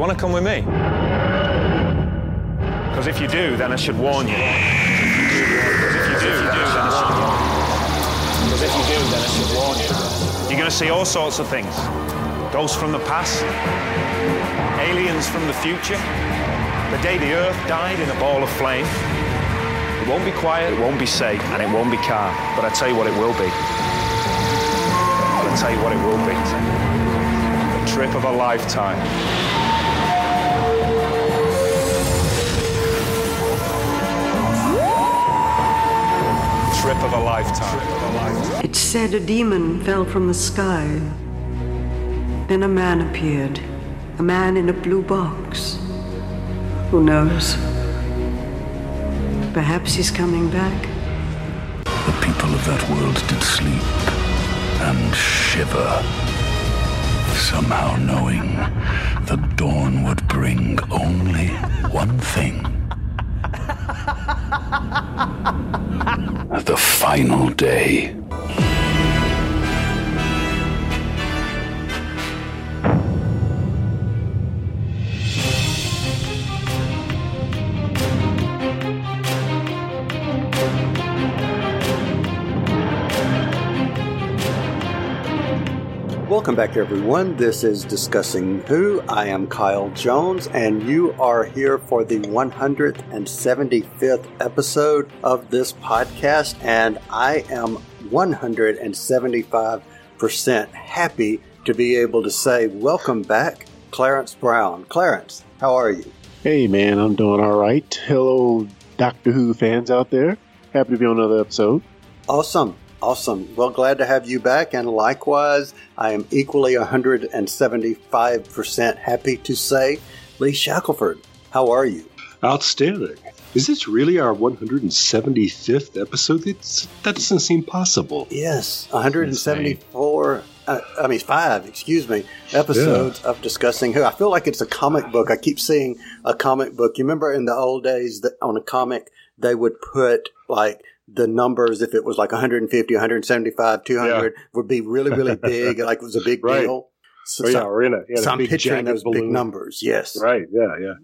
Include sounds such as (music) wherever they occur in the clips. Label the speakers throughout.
Speaker 1: you want to come with me? Because if you do, then I should warn you. Because if you do, then I should warn you. Because if you do, then I should warn you. You're going to see all sorts of things. Ghosts from the past, aliens from the future, the day the earth died in a ball of flame. It won't be quiet, it won't be safe, and it won't be calm. But I tell you what it will be. I'll tell you what it will be. The trip of a lifetime. Trip of a lifetime.
Speaker 2: It said a demon fell from the sky. Then a man appeared. A man in a blue box. Who knows? Perhaps he's coming back.
Speaker 3: The people of that world did sleep and shiver, somehow knowing the dawn would bring only one thing. (laughs) the final day.
Speaker 4: Welcome back, everyone. This is Discussing Who. I am Kyle Jones, and you are here for the 175th episode of this podcast. And I am 175% happy to be able to say, Welcome back, Clarence Brown. Clarence, how are you?
Speaker 5: Hey, man, I'm doing all right. Hello, Doctor Who fans out there. Happy to be on another episode.
Speaker 4: Awesome. Awesome. Well, glad to have you back. And likewise, I am equally 175% happy to say, Lee Shackelford, how are you?
Speaker 6: Outstanding. Is this really our 175th episode? It's, that doesn't seem possible.
Speaker 4: Yes, 174. Uh, I mean, five, excuse me, episodes yeah. of discussing who. I feel like it's a comic book. I keep seeing a comic book. You remember in the old days that on a comic, they would put like the numbers, if it was like 150, 175, 200, yeah. would be really, really (laughs) big, like it was a big
Speaker 6: right.
Speaker 4: deal.
Speaker 6: So, oh, yeah, or in a, yeah,
Speaker 4: so I'm picturing those balloon. big numbers. Yes.
Speaker 6: Right. Yeah. Yeah.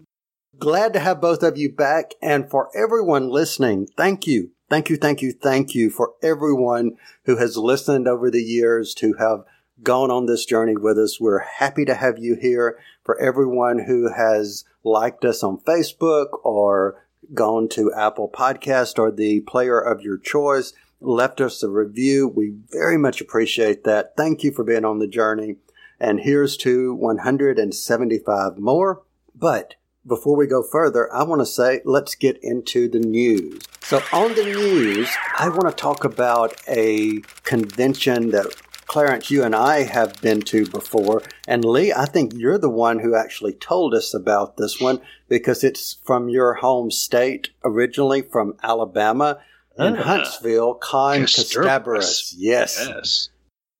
Speaker 4: Glad to have both of you back. And for everyone listening, thank you. Thank you. Thank you. Thank you for everyone who has listened over the years to have gone on this journey with us. We're happy to have you here. For everyone who has liked us on Facebook or gone to Apple Podcast or the player of your choice, left us a review. We very much appreciate that. Thank you for being on the journey. And here's to 175 more. But before we go further, I want to say let's get into the news. So, on the news, I want to talk about a convention that Clarence, you and I have been to before. And Lee, I think you're the one who actually told us about this one because it's from your home state, originally from Alabama in uh, Huntsville, Con Kasterborous. Yes.
Speaker 6: Yes.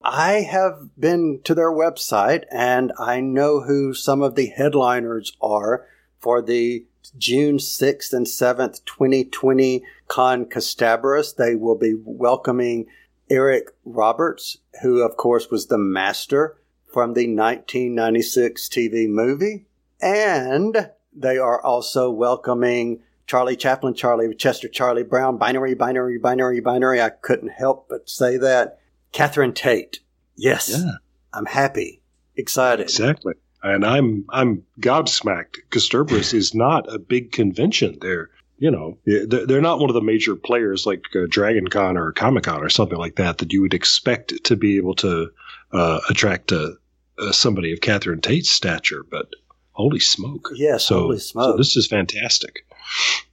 Speaker 4: I have been to their website and I know who some of the headliners are for the June 6th and 7th, 2020 Con Kasterborous. They will be welcoming Eric Roberts, who of course was the master from the 1996 TV movie. And they are also welcoming Charlie Chaplin, Charlie Chester, Charlie Brown, binary, binary, binary, binary. I couldn't help but say that. Catherine Tate. Yes. Yeah. I'm happy, excited.
Speaker 6: Exactly. And I'm I'm gobsmacked. Kasterborous is not a big convention. They're you know, they're not one of the major players like uh, Dragon Con or Comic Con or something like that that you would expect to be able to uh, attract uh, uh, somebody of Catherine Tate's stature. But holy smoke!
Speaker 4: Yes, so, holy smoke!
Speaker 6: So this is fantastic.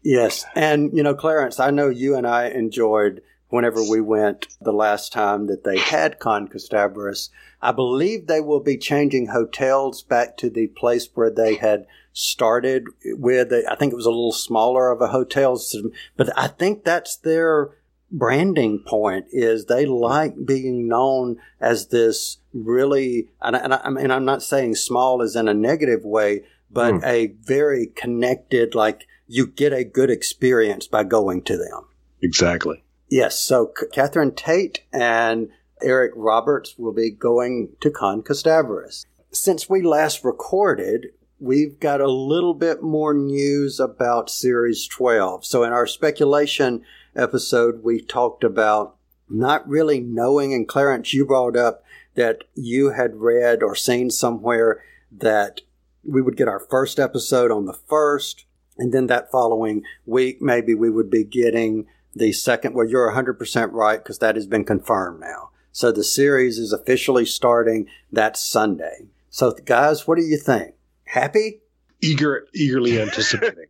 Speaker 4: Yes, and you know, Clarence, I know you and I enjoyed whenever we went the last time that they had Con Kasterborous. I believe they will be changing hotels back to the place where they had started with. I think it was a little smaller of a hotel system, but I think that's their branding point is they like being known as this really, and I, and I'm not saying small is in a negative way, but mm. a very connected, like you get a good experience by going to them.
Speaker 6: Exactly.
Speaker 4: Yes. So Catherine Tate and Eric Roberts will be going to Con Kasterborous. Since we last recorded, we've got a little bit more news about Series 12. So, in our speculation episode, we talked about not really knowing, and Clarence, you brought up that you had read or seen somewhere that we would get our first episode on the first, and then that following week, maybe we would be getting the second. Well, you're 100% right because that has been confirmed now. So the series is officially starting that Sunday. So, guys, what do you think? Happy?
Speaker 6: Eager, eagerly anticipating.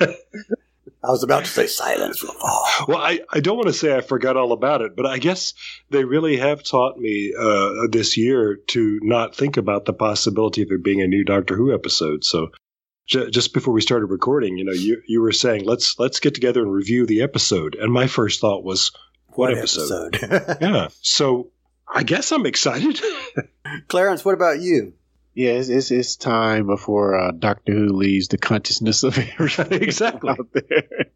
Speaker 4: I was about to say silence will fall.
Speaker 6: Well, I, I don't want to say I forgot all about it, but I guess they really have taught me uh, this year to not think about the possibility of there being a new Doctor Who episode. So j- just before we started recording, you know, you, you were saying let's let's get together and review the episode, and my first thought was what,
Speaker 4: What
Speaker 6: episode?
Speaker 4: episode? (laughs)
Speaker 6: yeah, so I guess I'm excited. (laughs)
Speaker 4: Clarence, what about you?
Speaker 5: Yeah, it's, it's, it's time before uh, Doctor Who leaves the consciousness of everybody (laughs)
Speaker 6: Exactly.
Speaker 5: out there.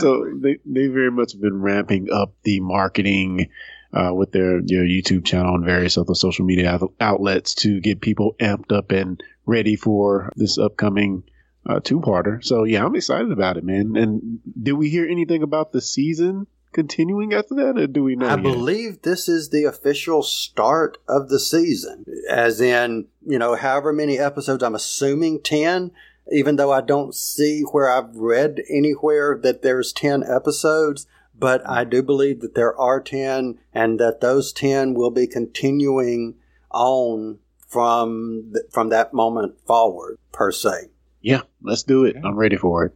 Speaker 5: So they they very much have been ramping up the marketing uh, with their their YouTube channel and various other social media outlets to get people amped up and ready for this upcoming uh, two parter. So yeah, I'm excited about it, man. And did we hear anything about the season continuing after that, or do we know?
Speaker 4: I
Speaker 5: yet?
Speaker 4: believe this is the official start of the season, as in, you know, however many episodes, I'm assuming 10, even though I don't see where I've read anywhere that there's 10 episodes. But I do believe that there are 10 and that those 10 will be continuing on from, th- from that moment forward, per se.
Speaker 5: Yeah, let's do it. I'm ready for it.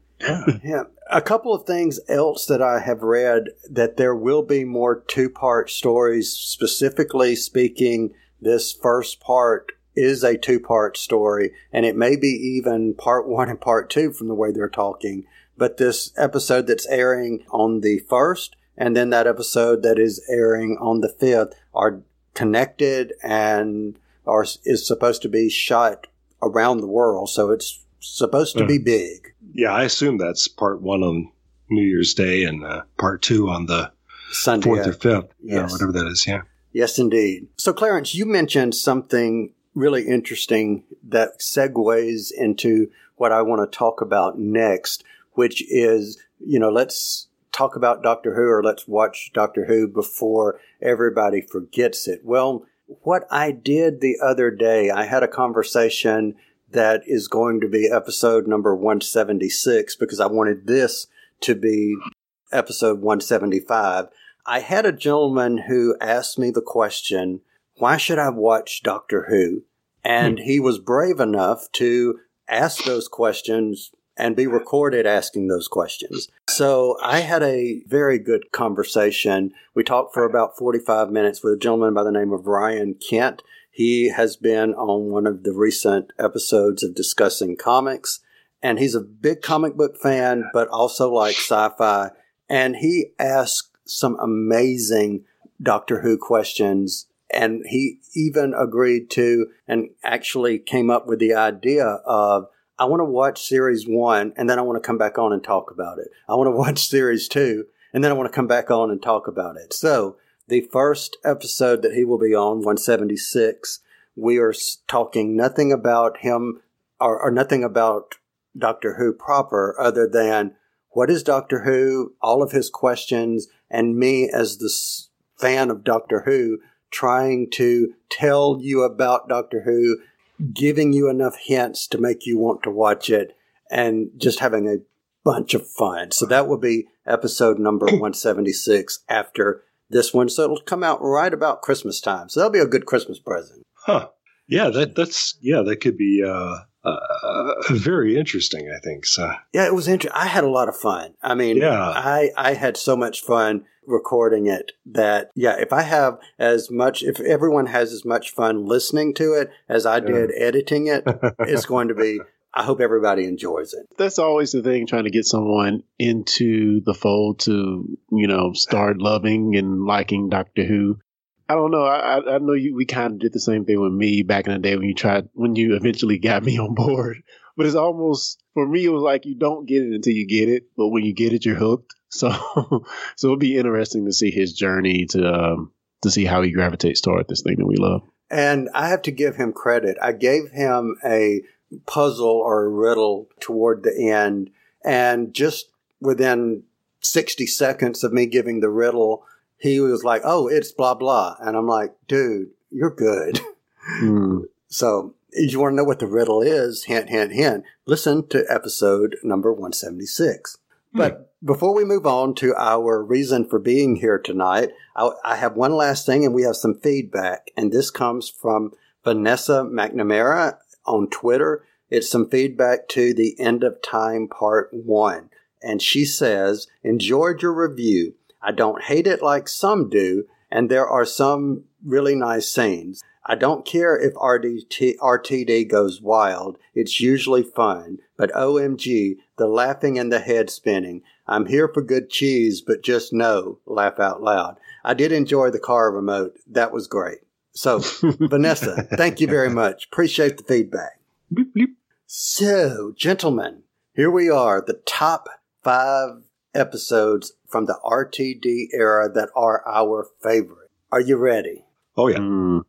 Speaker 4: Yeah. (laughs) A couple of things else that I have read that there will be more two part stories, specifically speaking, this first part is a two part story, and it may be even part one and part two from the way they're talking. But this episode that's airing on the first, and then that episode that is airing on the fifth are connected and are is supposed to be shot around the world. So it's supposed to be hmm. big.
Speaker 6: Yeah, I assume that's part one on New Year's Day and uh, part two on the
Speaker 4: Sunday.
Speaker 6: fourth or fifth, yeah,
Speaker 4: Yes.
Speaker 6: whatever that is. Yeah.
Speaker 4: Yes, indeed. So, Clarence, you mentioned something really interesting that segues into what I want to talk about next, which is, you know, let's talk about Doctor Who or let's watch Doctor Who before everybody forgets it. Well, what I did the other day, I had a conversation that is going to be episode number 176 because I wanted this to be episode 175. I had a gentleman who asked me the question, why should I watch Doctor Who? And hmm. he was brave enough to ask those questions and be recorded asking those questions. So I had a very good conversation. We talked for about 45 minutes with a gentleman by the name of Ryan Kent. He has been on one of the recent episodes of discussing comics and he's a big comic book fan, but also like sci-fi. And he asked some amazing Doctor Who questions. And he even agreed to and actually came up with the idea of, I want to watch series one and then I want to come back on and talk about it. I want to (laughs) watch series two and then I want to come back on and talk about it. So the first episode that he will be on, 176, we are talking nothing about him or, or nothing about Doctor Who proper other than what is Doctor Who, all of his questions, and me as the fan of Doctor Who trying to tell you about Doctor Who, giving you enough hints to make you want to watch it, and just having a bunch of fun. So that will be episode number (clears throat) 176 after this one. So it'll come out right about Christmas time. So that'll be a good Christmas present.
Speaker 6: Huh. Yeah, that that's yeah, that could be uh, uh, very interesting. I think so.
Speaker 4: Yeah, it was interesting. I had a lot of fun. I mean,
Speaker 6: Yeah.
Speaker 4: I I had so much fun recording it that yeah, if I have as much, if everyone has as much fun listening to it as I did editing it, (laughs) it's going to be. I hope everybody enjoys it.
Speaker 5: that's always the thing trying to get someone into the fold to you know start loving and liking doctor who. I don't know. I i know you we kind of did the same thing with me back in the day when you tried when you eventually (laughs) got me on board. But it's almost for me it was like you don't get it until you get it but when you get it you're hooked. (laughs) So so it'll be interesting to see his journey to um to see how he gravitates toward this thing that we love.
Speaker 4: And I have to give him credit. I gave him a puzzle or a riddle toward the end. And just within 60 seconds of me giving the riddle, he was like, Oh, it's blah, blah. And I'm like, dude, you're good. (laughs)
Speaker 5: Hmm.
Speaker 4: So if you want to know what the riddle is, hint, hint, hint, listen to episode number 176. But before we move on to our reason for being here tonight, I, I have one last thing and we have some feedback. And this comes from Vanessa McNamara on Twitter. It's some feedback to the end of time part one. And she says, enjoyed your review. I don't hate it like some do. And there are some really nice scenes. I don't care if RDT, RTD goes wild. It's usually fun. But OMG, the laughing and the head spinning. I'm here for good cheese, but just no, laugh out loud. I did enjoy the car remote. That was great. So, (laughs) Vanessa, thank you very much. Appreciate the feedback.
Speaker 5: Bleep, bleep.
Speaker 4: So, gentlemen, here we are, the top five episodes from the RTD era that are our favorite. Are you ready?
Speaker 6: Oh yeah.
Speaker 5: Hmm.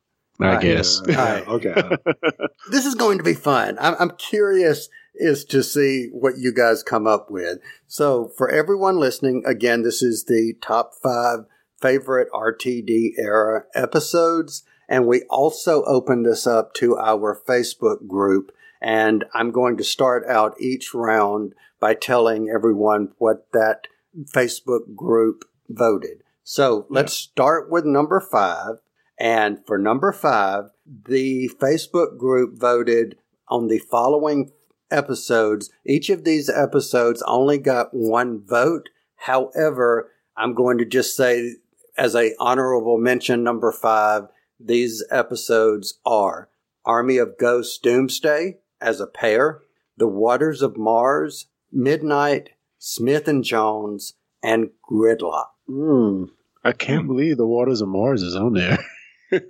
Speaker 5: I
Speaker 4: Right.
Speaker 5: guess.
Speaker 6: Yeah,
Speaker 4: Alright.
Speaker 6: okay. (laughs)
Speaker 4: This is going to be fun. I'm, I'm curious is to see what you guys come up with. So for everyone listening, again, this is the top five favorite RTD era episodes. And we also open this up to our Facebook group. And I'm going to start out each round by telling everyone what that Facebook group voted. So let's start with number five. And for number five, the Facebook group voted on the following episodes. Each of these episodes only got one vote. However, I'm going to just say as a honorable mention number five, these episodes are Army of Ghosts Doomsday as a pair, The Waters of Mars, Midnight, Smith and Jones, and Gridlock.
Speaker 5: Hmm. I can't believe the Waters of Mars is on there (laughs)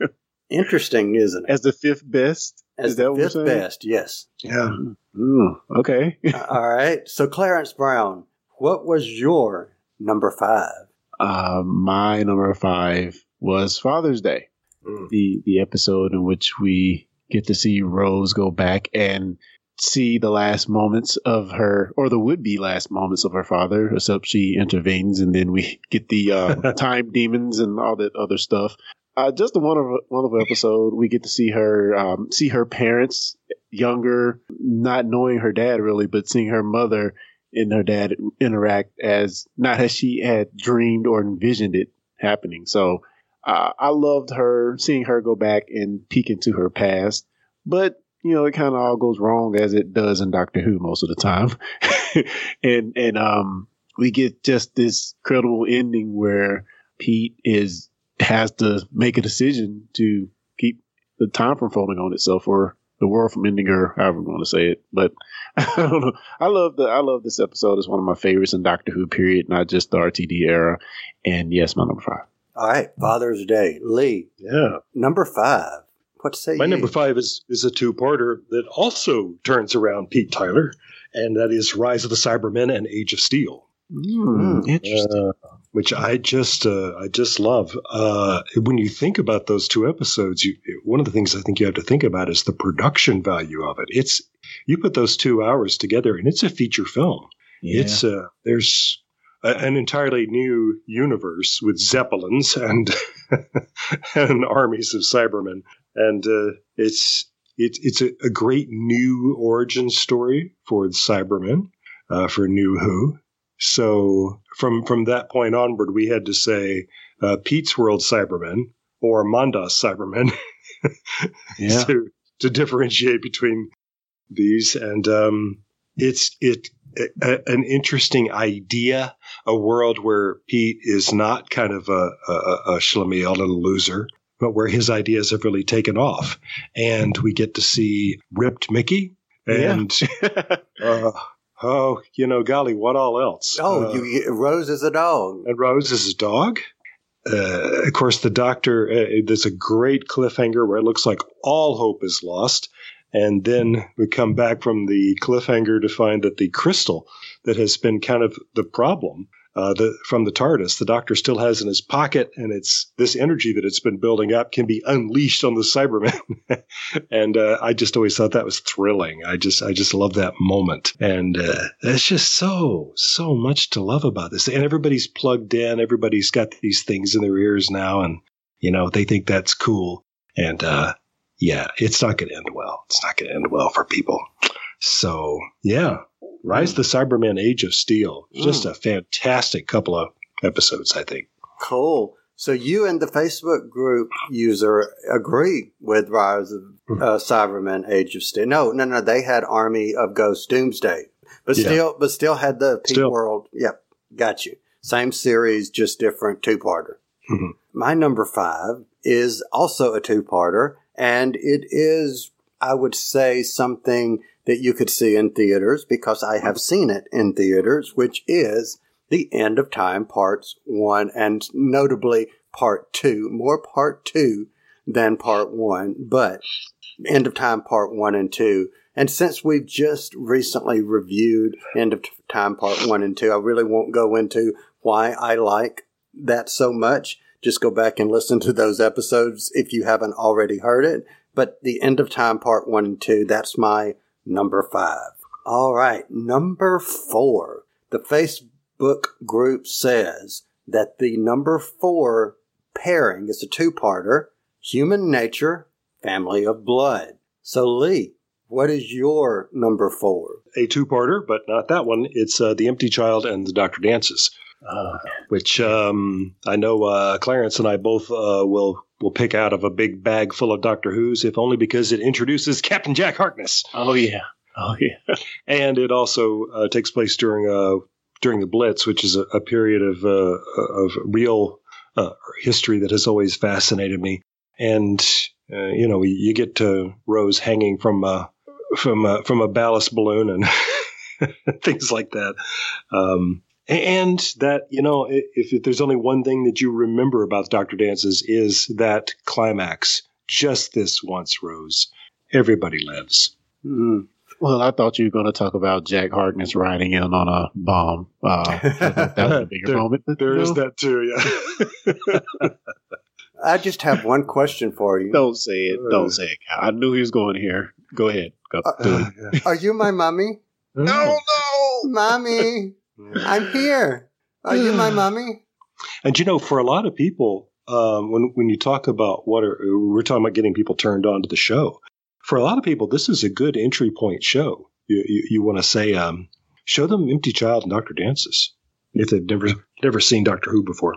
Speaker 4: Interesting, isn't it?
Speaker 5: as the fifth best.
Speaker 4: As
Speaker 5: is that
Speaker 4: the fifth
Speaker 5: saying?
Speaker 4: best, yes.
Speaker 6: yeah.
Speaker 5: Hmm. okay. (laughs)
Speaker 4: All right. So, Clarence Brown, what was your number five?
Speaker 5: Uh, my number five was Father's Day,
Speaker 6: Mm.
Speaker 5: the the episode in which we get to see Rose go back and see the last moments of her, or the would be last moments of her father, except she intervenes, and then we (laughs) get the uh, (laughs) time demons and all that other stuff. Uh, just a wonderful, wonderful episode. We get to see her, um, see her parents younger, not knowing her dad really, but seeing her mother and her dad interact as not as she had dreamed or envisioned it happening. So uh, I loved her seeing her go back and peek into her past, but you know it kind of all goes wrong as it does in Doctor Who most of the time, (laughs) and and um we get just this credible ending where Pete is has to make a decision to keep the time from folding on itself or the world from ending or however we want to say it. But (laughs) I don't know. I love the I love this episode. It's one of my favorites in Doctor Who period, not just the RTD era. And yes, my number five.
Speaker 4: All right. Father's Day. Lee,
Speaker 6: Yeah.
Speaker 4: number five. What say
Speaker 6: My
Speaker 4: you?
Speaker 6: number five is, is a two parter that also turns around Pete Tyler, and that is Rise of the Cybermen and Age of Steel.
Speaker 5: Hmm, interesting.
Speaker 6: Uh, which I just uh, I just love. Uh, when you think about those two episodes, you, one of the things I think you have to think about is the production value of it. It's you put those two hours together, and it's a feature film.
Speaker 5: yeah.
Speaker 6: It's uh, there's a, an entirely new universe with zeppelins and (laughs) and armies of Cybermen, and uh, it's it's it's a, a great new origin story for the Cybermen uh, for New Who. So from from that point onward, we had to say uh, Pete's World Cybermen or Mondas Cybermen (laughs)
Speaker 5: yeah.
Speaker 6: to to differentiate between these, and um, it's it a, an interesting idea, a world where Pete is not kind of a a, a schlemiel and a loser, but where his ideas have really taken off, and we get to see ripped Mickey and (laughs) uh, oh, you know, golly, what all else?
Speaker 4: Oh,
Speaker 6: Uh,
Speaker 4: you Rose is a dog.
Speaker 6: and Rose is a dog. Uh, of course, the doctor, uh, there's a great cliffhanger where it looks like all hope is lost. And then we come back from the cliffhanger to find that the crystal that has been kind of the problem uh, the, from the TARDIS, the Doctor still has in his pocket, and it's this energy that it's been building up can be unleashed on the Cybermen. (laughs) and uh, I just always thought that was thrilling. I just I just love that moment, and uh, there's just so so much to love about this. And everybody's plugged in. Everybody's got these things in their ears now, and you know they think that's cool. And uh, yeah, it's not going to end well. It's not going to end well for people. So yeah, Rise of the Cyberman Age of Steel. Just a fantastic couple of episodes, I think.
Speaker 4: Cool. So you and the Facebook group user agree with Rise of uh, Cybermen Age of Steel. No, no, no. They had Army of Ghost Doomsday, but
Speaker 6: Yeah.
Speaker 4: still, but still had the Peak
Speaker 6: Still.
Speaker 4: World. Yep, got you. Same series, just different two parter.
Speaker 6: Mhm.
Speaker 4: My number five is also a two parter, and it is, I would say, something that you could see in theaters because I have seen it in theaters, which is the end of time parts one and notably part two, more part two than part one, but end of time part one and two. And since we've just recently reviewed end of time part one and two, I really won't go into why I like that so much. Just go back and listen to those episodes if you haven't already heard it. But the end of time part one and two, that's my number five. All right, number four. The Facebook group says that the number four pairing is a two parter Human Nature, Family of Blood. So, Lee, what is your number four?
Speaker 6: A two-parter, but not that one. It's uh, the Empty Child and the Doctor Dances, which um, I know uh, Clarence and I both uh, will will pick out of a big bag full of Doctor Who's, if only because it introduces (laughs) Captain Jack Harkness.
Speaker 5: Oh yeah. Oh yeah. (laughs)
Speaker 6: and it also uh, takes place during uh, during the Blitz, which is a, a period of uh, of real uh, history that has always fascinated me. And uh, you know, you get to Rose hanging from from from a ballast balloon and (laughs) things like that. Um, and that you know, if, if there's only one thing that you remember about Doctor Dances is that climax. Just this once, Rose. Everybody lives.
Speaker 4: Hmm.
Speaker 5: Well, I thought you were going to talk about Jack Harkness riding in on a bomb. Uh, that was a (laughs) bigger
Speaker 6: There-
Speaker 5: moment.
Speaker 6: There
Speaker 5: you
Speaker 6: is that too, yeah. (laughs)
Speaker 4: I just have one question for you.
Speaker 5: Don't say it. Don't say it. I knew he was going here. Go ahead. Go
Speaker 4: Uh,
Speaker 5: do it. (laughs)
Speaker 4: Are you my mommy?
Speaker 6: no,
Speaker 4: no! Mommy! I'm here. Are you my mummy?
Speaker 6: And you know, for a lot of people, um, when when you talk about what are we're talking about getting people turned on to the show. For a lot of people, this is a good entry point show. You you, you want to say, um, show them Empty Child and Doctor Dances if they've never never seen Doctor Who before.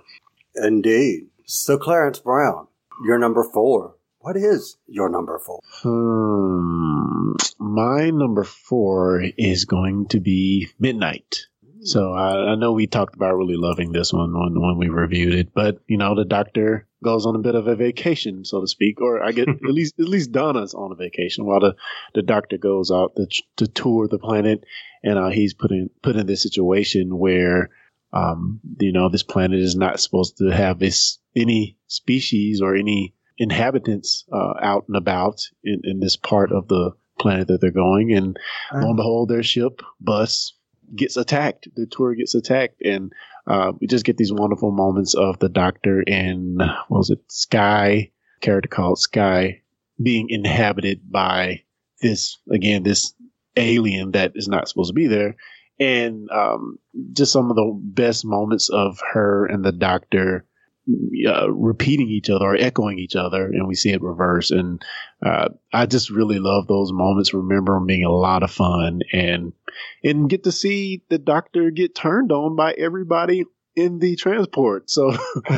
Speaker 4: Indeed. So, Clarence Brown, your number four. What is your number four?
Speaker 5: Hmm. My number four is going to be Midnight. So I, I know we talked about really loving this one when, when we reviewed it, but you know the doctor goes on a bit of a vacation, so to speak, or I get (laughs) at least at least Donna's on a vacation while the, the doctor goes out to, to tour the planet, and uh, he's put in put in this situation where um, you know this planet is not supposed to have this any species or any inhabitants uh, out and about in, in this part of the planet that they're going. And lo and behold, their ship, bus, gets attacked. The tour gets attacked. And uh, we just get these wonderful moments of the doctor and, what was it, Sky, character called Sky, being inhabited by this, again, this alien that is not supposed to be there. And um, just some of the best moments of her and the doctor uh, repeating each other or echoing each other, and we see it reverse. And uh, I just really love those moments. Remember them being a lot of fun, and and get to see the doctor get turned on by everybody in the transport. So (laughs) (laughs)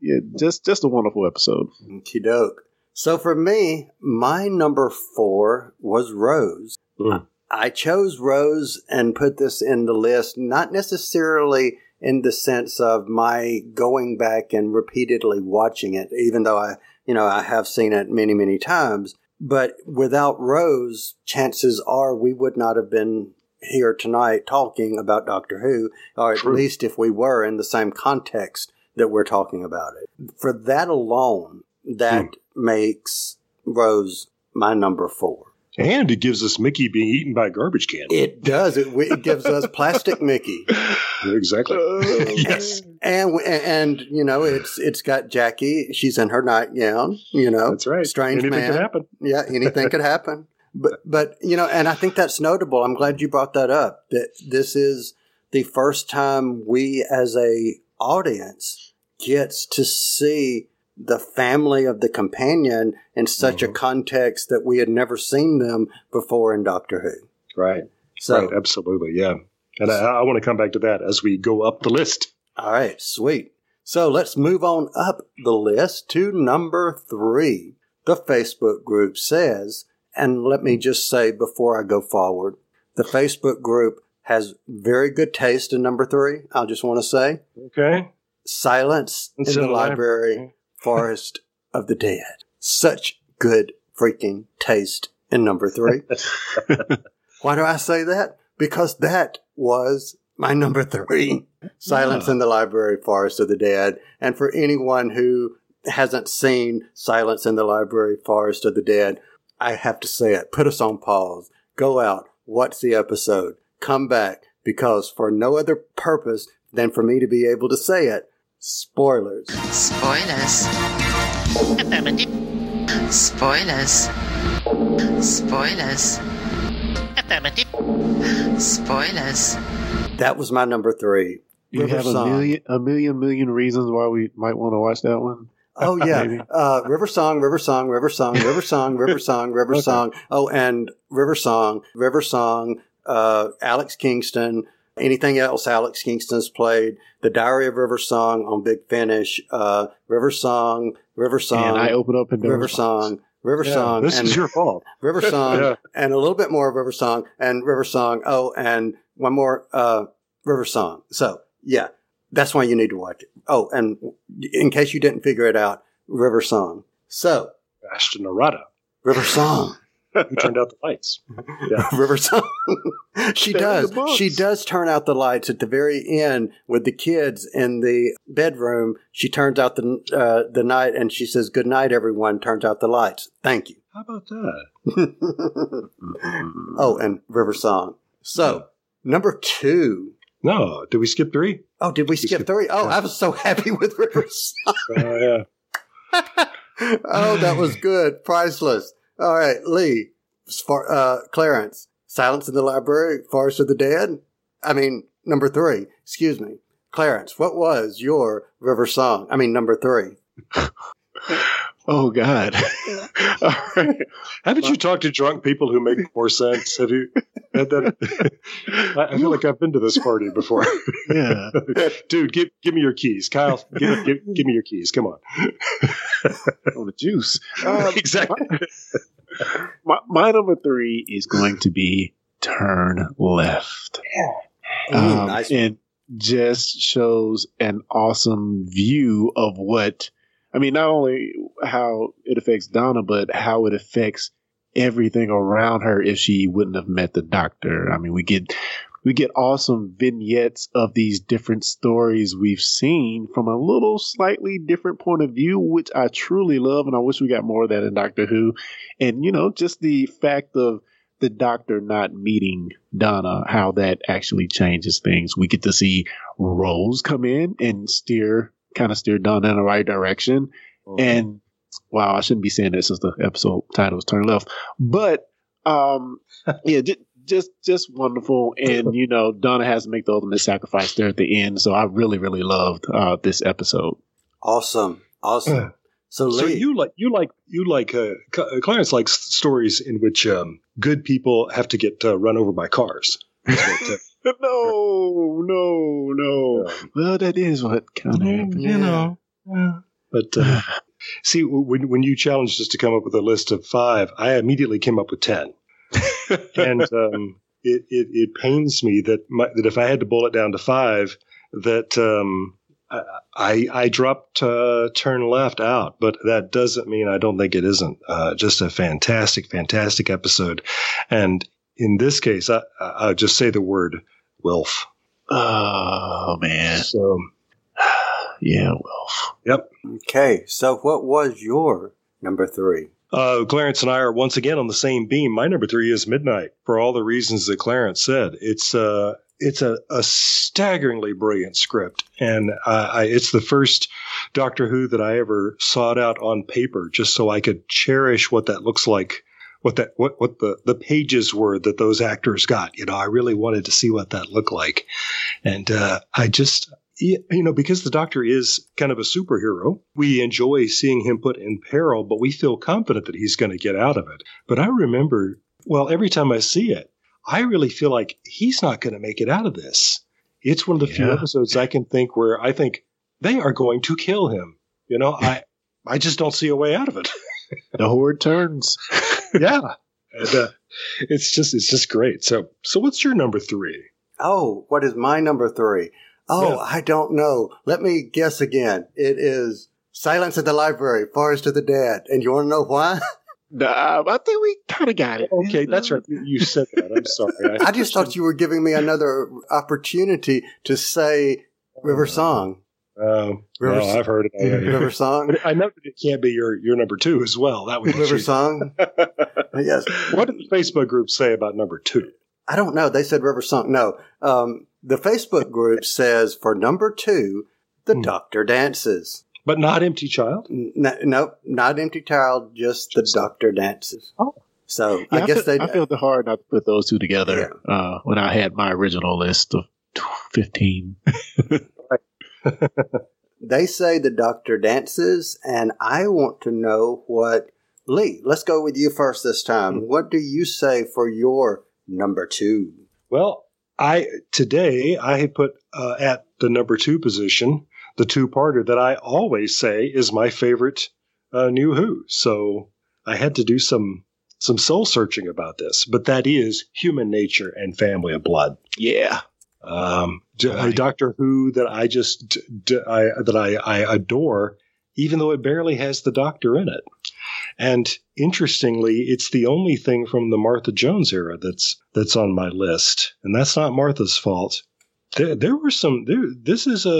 Speaker 5: yeah, just just a wonderful episode.
Speaker 4: Okie doke. So for me, my number four was Rose.
Speaker 6: Mm.
Speaker 4: I chose Rose and put this in the list, not necessarily in the sense of my going back and repeatedly watching it, even though I, you know, I have seen it many, many times. But without Rose, chances are we would not have been here tonight talking about Doctor Who, or at
Speaker 6: True.
Speaker 4: least if we were in the same context that we're talking about it. For that alone, that hmm. makes Rose my number four.
Speaker 6: And it gives us Mickey being eaten by a garbage can.
Speaker 4: It does. It, it gives us plastic Mickey. (laughs)
Speaker 6: exactly. Oh. yes.
Speaker 4: And and you know it's it's got Jackie. She's in her nightgown. You know
Speaker 6: That's right.
Speaker 4: Strange
Speaker 6: Anything
Speaker 4: man.
Speaker 6: could happen.
Speaker 4: Yeah, anything could happen. But but you know, and I think that's notable. I'm glad you brought that up. That this is the first time we as a audience gets to see the family of the companion in such a mm-hmm. context that we had never seen them before in Doctor Who.
Speaker 6: Right.
Speaker 4: So
Speaker 6: right. Absolutely. Yeah. And I, I want to come back to that as we go up the list.
Speaker 4: All right, sweet. So let's move on up the list to number three. The Facebook group says, and let me just say before I go forward, the Facebook group has very good taste in number three. I just want to say,
Speaker 6: Okay.
Speaker 4: Silence in
Speaker 6: It's
Speaker 4: the
Speaker 6: in the
Speaker 4: Library,
Speaker 6: library.
Speaker 4: Forest of the Dead. Such good freaking taste in number three. (laughs) Why do I say that? Because that was my number three. Silence in the Library, Forest of the Dead. And for anyone who hasn't seen Silence in the Library, Forest of the Dead, I have to say it. Put us on pause. Go out, watch the episode, come back, because for no other purpose than for me to be able to say it, spoilers.
Speaker 7: Spoilers. Affirmative. Spoilers. Spoilers. Affirmative. Spoilers.
Speaker 4: That was my number three.
Speaker 5: You
Speaker 4: River
Speaker 5: have a million, a million, million reasons why we might want to watch that one.
Speaker 4: Oh (laughs) yeah, uh, River Song, River Song, River Song, River (laughs) Song, River Song, River Song. Oh, and River Song, River Song. Uh, Alex Kingston. Anything else Alex Kingston's played? The Diary of River Song on Big Finish. Uh, River Song, River Song,
Speaker 5: and I open up and
Speaker 4: River Song, River
Speaker 6: Yeah,
Speaker 4: Song,
Speaker 6: this
Speaker 4: and
Speaker 6: is your fault. (laughs)
Speaker 4: River (laughs) Song,
Speaker 6: Yeah.
Speaker 4: and a little bit more of River Song, and River Song. Oh, and one more uh, River Song. So yeah, that's why you need to watch it. Oh, and in case you didn't figure it out, River Song. So
Speaker 6: Ashton Arata,
Speaker 4: River Song,
Speaker 6: who turned out the lights. (laughs) Yeah.
Speaker 4: River Song. (laughs) she does. She does turn out the lights at the very end with the kids in the bedroom. She turns out the uh, the night and she says, "Good night, everyone." Turns out the lights. Thank you.
Speaker 6: How about that? (laughs)
Speaker 4: oh, and River Song. So number two.
Speaker 6: No. Did we skip three?
Speaker 4: Oh, did we skip
Speaker 6: skipped-
Speaker 4: three? Oh,
Speaker 6: yeah.
Speaker 4: I was so happy with River Song.
Speaker 6: Oh, yeah.
Speaker 4: oh, that was good. Priceless. All right, Lee. uh, Clarence. Silence in the Library, Forest of the Dead. I mean, number three. Excuse me. Clarence, what was your River Song? I mean, number three. (laughs)
Speaker 5: Oh God! (laughs) All right.
Speaker 6: Haven't you talked to drunk people who make more sense? Have you? Had that? (laughs) I I feel like I've been to this party before. (laughs)
Speaker 5: Yeah.
Speaker 6: Dude, give give me your keys, Kyle. Give, give, give me your keys. Come on.
Speaker 5: Oh, the juice. Um,
Speaker 6: exactly.
Speaker 5: my, my number three is going to be turn left.
Speaker 4: Ooh,
Speaker 5: Um,
Speaker 4: nice one.
Speaker 5: and just shows an awesome view of what I mean, not only how it affects Donna, but how it affects everything around her if she wouldn't have met the doctor. I mean, we get we get awesome vignettes of these different stories we've seen from a little slightly different point of view, which I truly love, and I wish we got more of that in Doctor Who. And you know, just the fact of the doctor not meeting Donna, how that actually changes things. We get to see Rose come in and steer, kind of steer Donna in the right direction. And wow, I shouldn't be saying that since the episode title is turned Left, but um, (laughs) yeah, just, just just wonderful. And you know, Donna has to make the ultimate sacrifice there at the end. So I really, really loved uh, this episode.
Speaker 4: Awesome. Awesome. So,
Speaker 6: So
Speaker 4: Lee.
Speaker 6: you like you like you like uh, Cl- uh, Clarence likes stories in which um, good people have to get uh, run over by cars. (laughs) That's what,
Speaker 5: no, no, no. Well, that is what kind of happened.
Speaker 4: you know.
Speaker 6: But uh, (sighs) see, when when you challenged us to come up with a list of five, I immediately came up with ten, (laughs) and um, it, it it pains me that my, that if I had to boil it down to five, that um, I I, I dropped uh, turn left out, but that doesn't mean I don't think it isn't uh, just a fantastic, fantastic episode, and in this case, I I I'll just say the word Wilf.
Speaker 5: Oh man,
Speaker 6: So (sighs)
Speaker 5: yeah. Well,
Speaker 6: yep.
Speaker 4: Okay. So, what was your number three?
Speaker 6: Uh, Clarence and I are once again on the same beam. My number three is Midnight for all the reasons that Clarence said. It's uh, it's a, a staggeringly brilliant script, and uh, I, it's the first Doctor Who that I ever sought out on paper just so I could cherish what that looks like, what that what what the the pages were that those actors got. You know, I really wanted to see what that looked like, and uh, I just you know, because the doctor is kind of a superhero, we enjoy seeing him put in peril, but we feel confident that he's going to get out of it. But I remember, well, every time I see it, I really feel like he's not going to make it out of this. It's one of the yeah. few episodes I can think where I think they are going to kill him. You know, I I just don't see a way out of it.
Speaker 5: the horde turns. (laughs)
Speaker 6: yeah, and, uh, it's just it's just great. So so what's your number three?
Speaker 4: Oh, what is my number three? Oh, yeah. I don't know. Let me guess again. It is Silence at the Library, Forest of the Dead. And you want to know why? (laughs)
Speaker 5: Nah, I think we kind of got it.
Speaker 6: Okay, that's right. You said that. I'm sorry.
Speaker 4: I, I just thought you were giving me another opportunity to say River Song.
Speaker 6: Um, River, no, I've heard it already.
Speaker 4: River Song.
Speaker 6: I know that it can't be your, your number two as well. That would
Speaker 4: River Song. (laughs) yes.
Speaker 6: What did the Facebook group say about number two?
Speaker 4: I don't know. They said River Song. No. Um, the Facebook group says for number two, the hmm. Doctor dances.
Speaker 6: But not Empty Child?
Speaker 4: No, nope, not Empty Child, just the Doctor dances.
Speaker 6: Oh.
Speaker 4: So
Speaker 5: yeah,
Speaker 4: I, I guess
Speaker 5: feel,
Speaker 4: they.
Speaker 5: I feel the hard not to put those two together yeah. uh, when I had my original list of 15. (laughs) (laughs)
Speaker 4: they say the Doctor dances, and I want to know what. Lee, let's go with you first this time. Mm-hmm. What do you say for your number two?
Speaker 6: Well, I today I had put uh, at the number two position the two-parter that I always say is my favorite uh, New Who. So I had to do some some soul searching about this, but that is Human Nature and Family of Blood.
Speaker 5: Yeah.
Speaker 6: Um, a Doctor Who that I just I, that I, I adore, even though it barely has the Doctor in it. And interestingly, it's the only thing from the Martha Jones era that's that's on my list, and that's not Martha's fault there, there were some. There, this is a,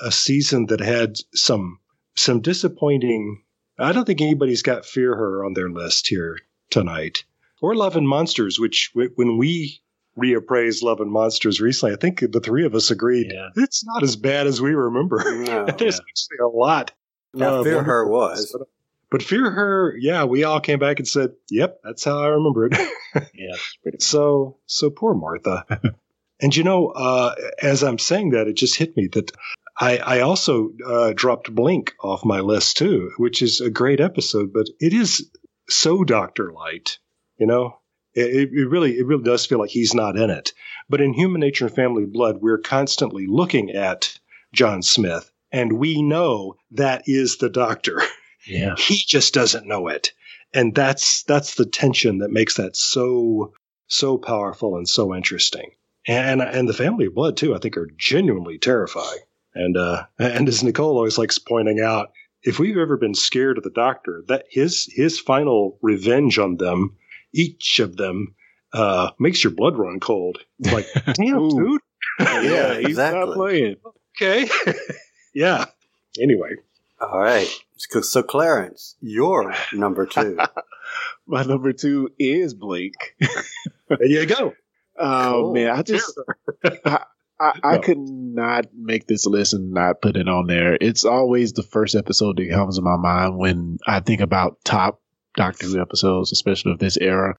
Speaker 6: a, a season that had some some disappointing. I don't think anybody's got Fear Her on their list here tonight, or Love and Monsters, which when we reappraised Love and Monsters recently, I think the three of us agreed yeah. it's not as bad as we remember. No, (laughs) There's yeah. actually a lot.
Speaker 4: Now, uh, Fear Her was.
Speaker 6: But, but Fear Her, yeah, we all came back and said, "Yep, that's how I remember it." (laughs)
Speaker 5: yeah.
Speaker 6: So, so poor Martha. (laughs) And you know, uh, as I'm saying that, it just hit me that I, I also uh, dropped Blink off my list too, which is a great episode, but it is so Doctor-lite. You know, it, it, really it really does feel like he's not in it. But in Human Nature and Family Blood, we're constantly looking at John Smith, and we know that is the Doctor.
Speaker 5: Yeah,
Speaker 6: he just doesn't know it, and that's that's the tension that makes that so so powerful and so interesting and and the family of blood too. I think are genuinely terrifying. And uh, and as Nicole always likes pointing out, if we've ever been scared of the Doctor, that his his final revenge on them, each of them, uh, makes your blood run cold. Like, (laughs) damn, dude.
Speaker 5: yeah, he's exactly. not playing.
Speaker 6: Okay. (laughs) yeah. Anyway.
Speaker 4: All right. So, Clarence, your number two. (laughs)
Speaker 5: My number two is Blink.
Speaker 6: there you go.
Speaker 5: Oh cool. man, I just I, I, I, could not make this list and not put it on there. It's always the first episode that comes to my mind when I think about top Doctor Who episodes, especially of this era.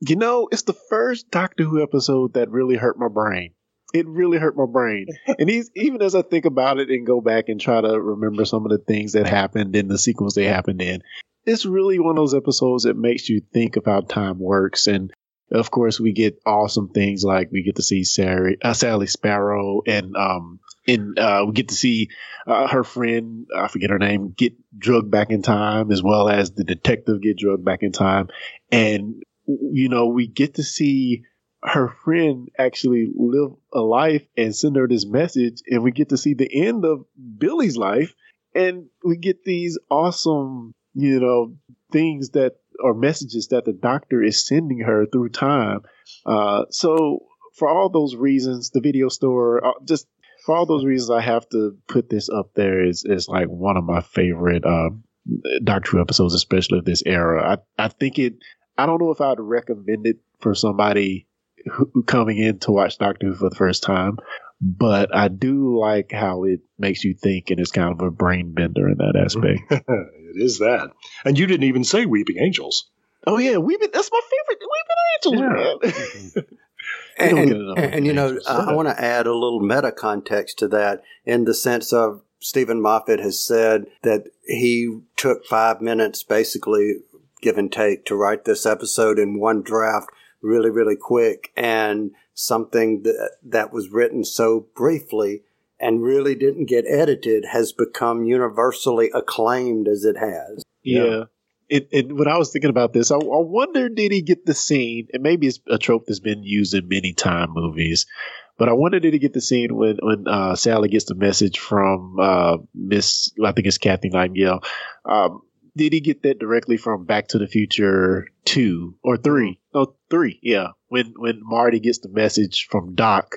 Speaker 5: You know, it's the first Doctor Who episode that really hurt my brain. It really hurt my brain. (laughs) and even as I think about it and go back and try to remember some of the things that happened in the sequels they happened in, it's really one of those episodes that makes you think of how time works and of course, we get awesome things like we get to see Sally, uh, Sally Sparrow, and um, and uh, we get to see uh, her friend, I forget her name, get drugged back in time, as well as the detective get drugged back in time, and you know we get to see her friend actually live a life and send her this message, and we get to see the end of Billy's life, and we get these awesome, you know, things that or messages that the doctor is sending her through time. Uh, so for all those reasons, the video store, uh, just for all those reasons, I have to put this up there. as, as like one of my favorite uh, Doctor Who episodes, especially of this era. I, I think it, I don't know if I'd recommend it for somebody who, coming in to watch Doctor Who for the first time, but I do like how it makes you think and it's kind of a brain bender in that aspect. (laughs)
Speaker 6: it is that. And you didn't even say Weeping Angels.
Speaker 5: Oh yeah, Weeping. That's my favorite. Weeping Angels, man. (laughs)
Speaker 4: And, and,
Speaker 5: get enough
Speaker 4: and, you know, I, I want to add a little meta context to that in the sense of Steven Moffat has said that he took five minutes, basically, give and take, to write this episode in one draft, really, really quick, and something that that was written so briefly and really didn't get edited has become universally acclaimed as it has.
Speaker 5: Yeah. It, it, when I was thinking about this, I, I wonder did he get the scene, and maybe it's a trope that's been used in many time movies, but I wonder did he get the scene when when uh, Sally gets the message from uh, Miss, I think it's Kathy Nightingale. Um, did he get that directly from Back to the Future two or three? No, three. Yeah, when when Marty gets the message from Doc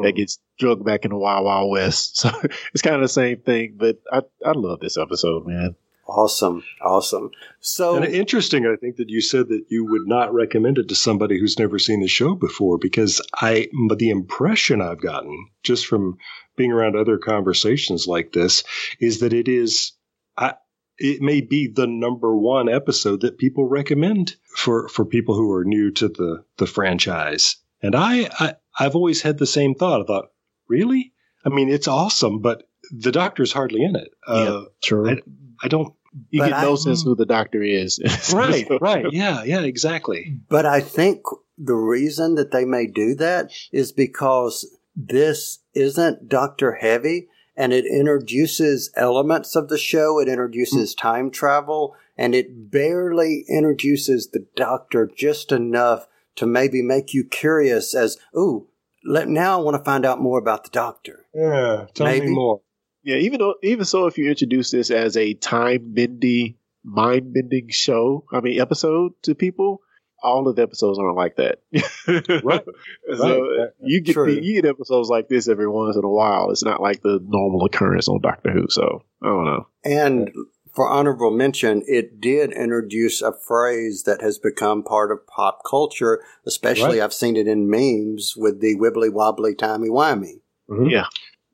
Speaker 5: that gets drugged back in the Wild Wild West. (laughs) So it's kind of the same thing. But I I love this episode, man.
Speaker 4: Awesome, awesome. So
Speaker 6: And interesting, I think that you said that you would not recommend it to somebody who's never seen the show before, because I, but the impression I've gotten just from being around other conversations like this is that it is, I, it may be the number one episode that people recommend for for people who are new to the the franchise. And I, I I've always had the same thought. I thought, really? I mean, it's awesome, but the Doctor's hardly in it. Uh,
Speaker 5: true.
Speaker 6: I, I don't
Speaker 5: you
Speaker 4: But
Speaker 5: get no
Speaker 4: I-
Speaker 5: sense who the doctor is. (laughs)
Speaker 6: right, right. Yeah, yeah, exactly.
Speaker 4: But I think the reason that they may do that is because this isn't Doctor Heavy and it introduces elements of the show. It introduces hmm. time travel and it barely introduces the Doctor just enough to maybe make you curious as, ooh, let, now I want to find out more about the Doctor.
Speaker 6: Yeah, tell
Speaker 4: Maybe.
Speaker 6: me more.
Speaker 5: Yeah, even though, even so, if you introduce this as a time bendy, mind bending show, I mean episode to people, all of the episodes aren't like that. (laughs)
Speaker 6: Right, (laughs)
Speaker 5: So
Speaker 6: right.
Speaker 5: you get the, you get episodes like this every once in a while. It's not like the normal occurrence on Doctor Who. So I don't know.
Speaker 4: And for honorable mention, it did introduce a phrase that has become part of pop culture, especially
Speaker 6: Right.
Speaker 4: I've seen it in memes with the wibbly wobbly timey wimey.
Speaker 5: Yeah,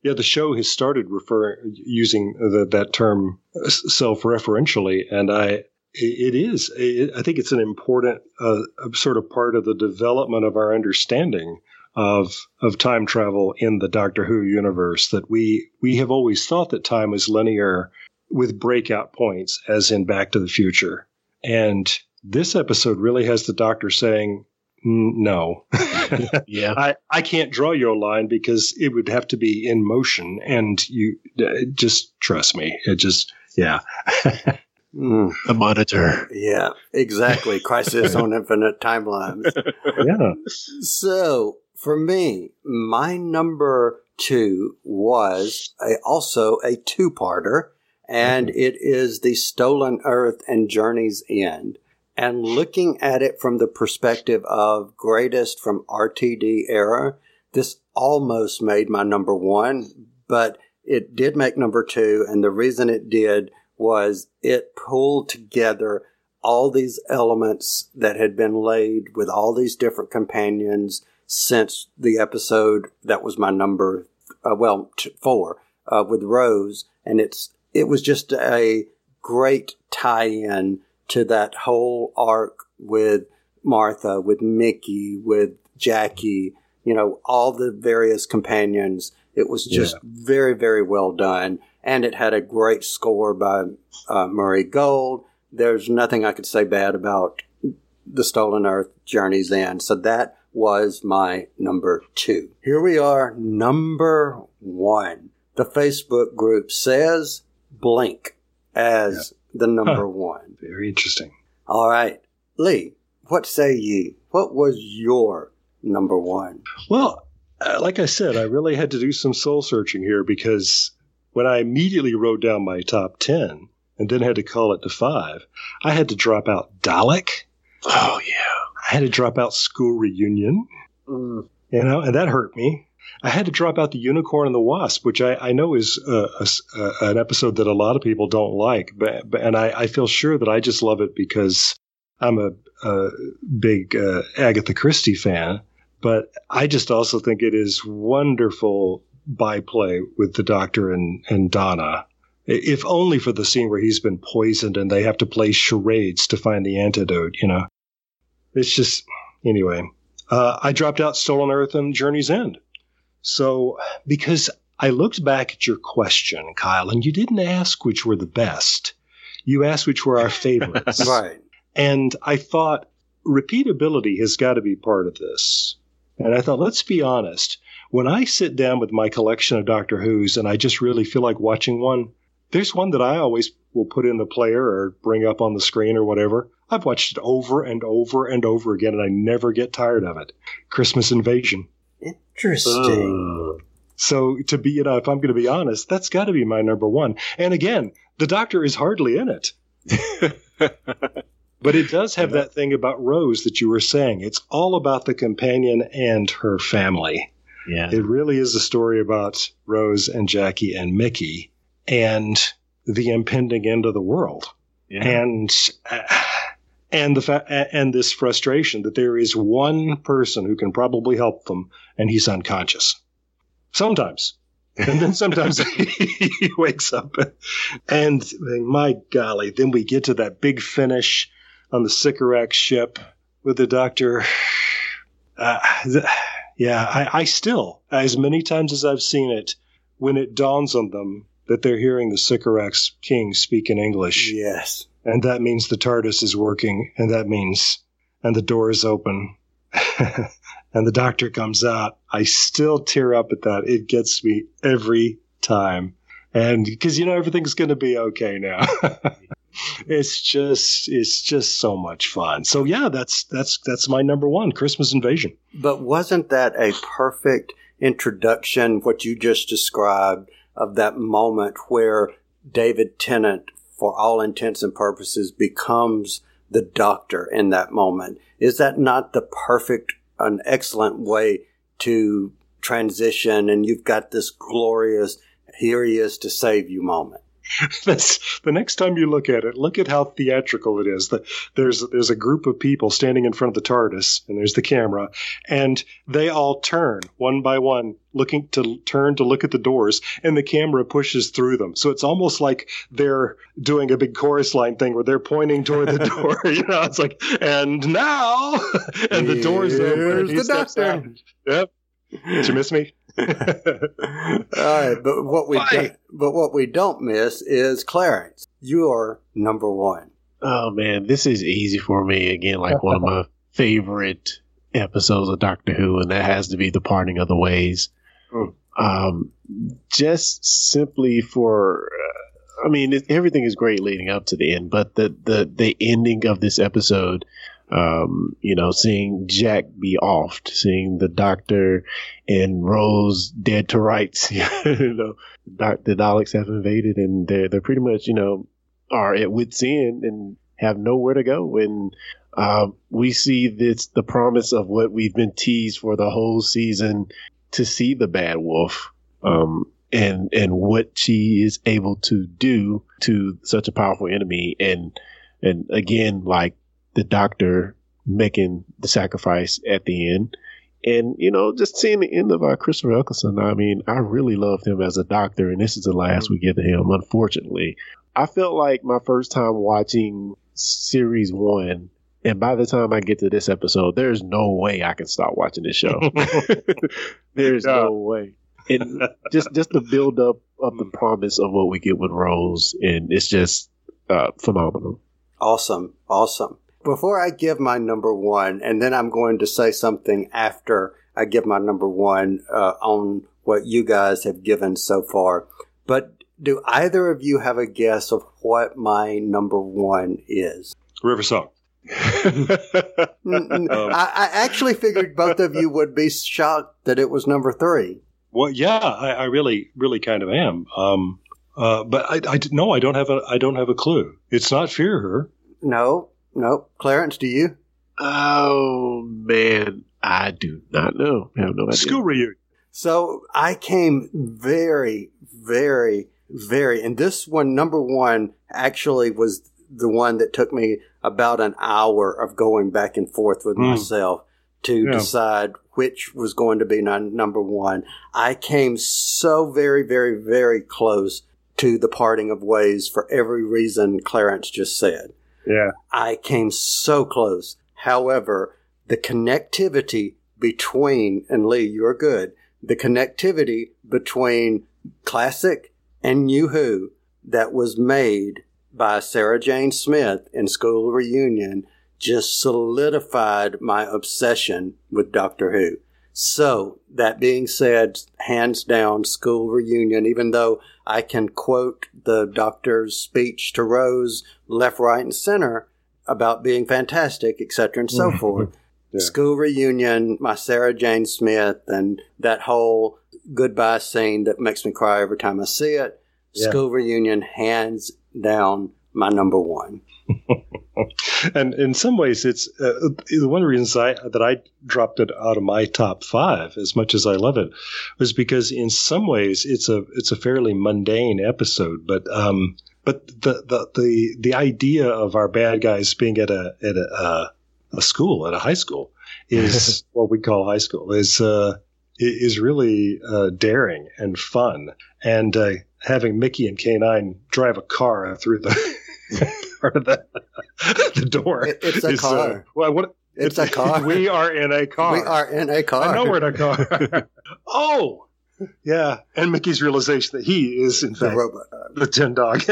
Speaker 6: Yeah, the show has started referring using the, that term self-referentially, and I it is. It, I think it's an important uh, sort of part of the development of our understanding of of time travel in the Doctor Who universe. That we we have always thought that time was linear with breakout points, as in Back to the Future, and this episode really has the Doctor saying. "Mm, No, (laughs)
Speaker 5: yeah.
Speaker 6: I, I can't draw your line because it would have to be in motion, and you uh, just trust me. It just yeah.
Speaker 4: Mm,
Speaker 5: The monitor.
Speaker 4: yeah, exactly. (laughs) Crisis on Infinite Timelines.
Speaker 6: yeah.
Speaker 4: So for me, my number two was a, also a two-parter, and it is the Stolen Earth and Journey's End. And looking at it from the perspective of greatest from RTD era, this almost made my number one, but it did make number two. And the reason it did was it pulled together all these elements that had been laid with all these different companions since the episode that was my number, uh, well, t- four, uh, with Rose. And it's, it was just a great tie-in to that whole arc with Martha, with Mickey, with Jackie, you know, all the various companions. It was just very, very well done. And it had a great score by uh, Murray Gold. There's nothing I could say bad about the Stolen Earth Journey's End. So that was my number two. Here we are, number one. The Facebook group says Blink as the number one.
Speaker 6: Very interesting.
Speaker 4: All right. Lee, what say ye? What was your number one?
Speaker 6: Well, uh, like I said, I really had to do some soul searching here because when I immediately wrote down my top ten and then had to call it to five, I had to drop out Dalek.
Speaker 5: Oh yeah.
Speaker 6: I had to drop out School Reunion.
Speaker 5: Mm.
Speaker 6: You know, and that hurt me. I had to drop out the unicorn and the wasp, which I, I know is uh, a, a, an episode that a lot of people don't like, but, but and I, I feel sure that I just love it because I'm a, a big uh, Agatha Christie fan. But I just also think it is wonderful byplay with the Doctor and, and Donna. If only for the scene where he's been poisoned and they have to play charades to find the antidote, you know. It's just, anyway. Uh, I dropped out Stolen Earth and Journey's End. So, because I looked back at your question, Kyle, and you didn't ask which were the best. You asked which were our favorites. (laughs)
Speaker 4: Right.
Speaker 6: And I thought repeatability has got to be part of this. And I thought, let's be honest. When I sit down with my collection of Doctor Who's and I just really feel like watching one, there's one that I always will put in the player or bring up on the screen or whatever. I've watched it over and over and over again, and I never get tired of it. Christmas Invasion.
Speaker 4: Interesting.
Speaker 6: So to be, you know, if I'm going to be honest, that's got to be my number one. And again, the Doctor is hardly in it. (laughs) but it does have that thing about Rose that you were saying. It's all about the companion and her family.
Speaker 5: Yeah.
Speaker 6: It really is a story about Rose and Jackie and Mickey and the impending end of the world.
Speaker 5: yeah.
Speaker 6: And uh, and the fa- and this frustration that there is one person who can probably help them and he's unconscious. Sometimes. And then sometimes (laughs) he wakes up and my golly, then we get to that big finish on the Sycorax ship with the doctor. Uh, yeah, I, I still, as many times as I've seen it, when it dawns on them that they're hearing the Sycorax king speak in English,
Speaker 4: Yes.
Speaker 6: and that means the TARDIS is working, and that means, and the door is open, (laughs) and the doctor comes out. I still tear up at that. It gets me every time. And because, you know, everything's going to be okay now. (laughs) it's just, it's just so much fun. So yeah, that's, that's, that's my number one Christmas invasion.
Speaker 4: But wasn't that a perfect introduction, what you just described, of that moment where David Tennant, for all intents and purposes, becomes the doctor in that moment? Is that not the perfect, an excellent way to transition? And you've got this glorious, here he is to save you moment. (laughs)
Speaker 6: That's the next time you look at it. Look at how theatrical it is. The, there's there's a group of people standing in front of the TARDIS, and there's the camera, and they all turn one by one, looking to turn to look at the doors, and the camera pushes through them. So it's almost like they're doing a big chorus line thing where they're pointing toward the door. (laughs) you know, it's like, and now, (laughs) and the doors open.
Speaker 4: Here's the doctor.
Speaker 6: out. Yep. Did you miss me? (laughs)
Speaker 4: All right, but what we don't, but what we don't miss is Clarence. You are number one.
Speaker 5: Oh man, this is easy for me. Again, like one of my favorite episodes of Doctor Who, and that has to be the parting of the ways.
Speaker 6: Mm.
Speaker 5: Um, just simply for, uh, I mean, it, everything is great leading up to the end, but the the the ending of this episode, um, you know, seeing Jack be offed, seeing the Doctor and Rose dead to rights, (laughs) you know, the Daleks have invaded, and they're they're pretty much, you know, are at wit's end and have nowhere to go. And um, we see this the promise of what we've been teased for the whole season to see the Bad Wolf, um, and and what she is able to do to such a powerful enemy. And and again, like the Doctor making the sacrifice at the end. And you know, just seeing the end of our Christopher Eccleston, I mean, I really loved him as a doctor, and this is the last we get to him, unfortunately. I felt like my first time watching series one, and by the time I get to this episode, there's no way I can stop watching this show. (laughs) (laughs) there's
Speaker 6: Yeah.
Speaker 5: no way. And just just the build up of the promise of what we get with Rose, and it's just uh, phenomenal.
Speaker 4: Awesome, awesome. Before I give my number one, and then I'm going to say something after I give my number one uh, on what you guys have given so far. But do either of you have a guess of what my number one is?
Speaker 6: River Song.
Speaker 4: N- (laughs) n- I, I actually figured both of you would be shocked that it was number three.
Speaker 6: Well, yeah, I, I really, really kind of am. Um, uh, but I, I no, I don't have a, I don't have a clue. It's not Fear Her.
Speaker 4: No, no. Clarence, do you?
Speaker 5: Oh man, I do not know. I have no idea.
Speaker 6: School reunion.
Speaker 4: So I came very, very, very, and this one, number one, actually was the one that took me about an hour of going back and forth with
Speaker 6: Mm.
Speaker 4: myself to
Speaker 6: Yeah.
Speaker 4: decide which was going to be num- number one. I came so very, very, very close to the parting of ways for every reason Clarence just said.
Speaker 6: Yeah.
Speaker 4: I came so close. However, the connectivity between, and Lee, you're good, the connectivity between classic and New Who that was made by Sarah Jane Smith in School Reunion just solidified my obsession with Doctor Who. So, that being said, hands down, School Reunion, even though I can quote the doctor's speech to Rose left, right, and center about being fantastic, etc., and so mm-hmm. forth. (laughs)
Speaker 6: Yeah.
Speaker 4: School reunion, my Sarah Jane Smith, and that whole goodbye scene that makes me cry every time I see it.
Speaker 6: Yeah.
Speaker 4: School reunion, hands down, my number one. (laughs)
Speaker 6: and in some ways, it's uh, one of the reasons I that I dropped it out of my top five, as much as I love it, was because in some ways it's a it's a fairly mundane episode, but um, but the the the the idea of our bad guys being at a at a uh, a school at a high school is (laughs) what we call high school. Is uh is really uh, daring and fun, and uh, having Mickey and K9 drive a car through the (laughs) part of the (laughs) the door.
Speaker 4: It- it's a
Speaker 6: is, uh,
Speaker 4: car.
Speaker 6: well, what?
Speaker 4: It's a car. (laughs)
Speaker 6: we are in a car.
Speaker 4: We are in a car.
Speaker 6: I know we're in a car. (laughs) oh, yeah. And Mickey's realization that he is in
Speaker 4: the
Speaker 6: fact
Speaker 4: robot.
Speaker 6: the tin dog.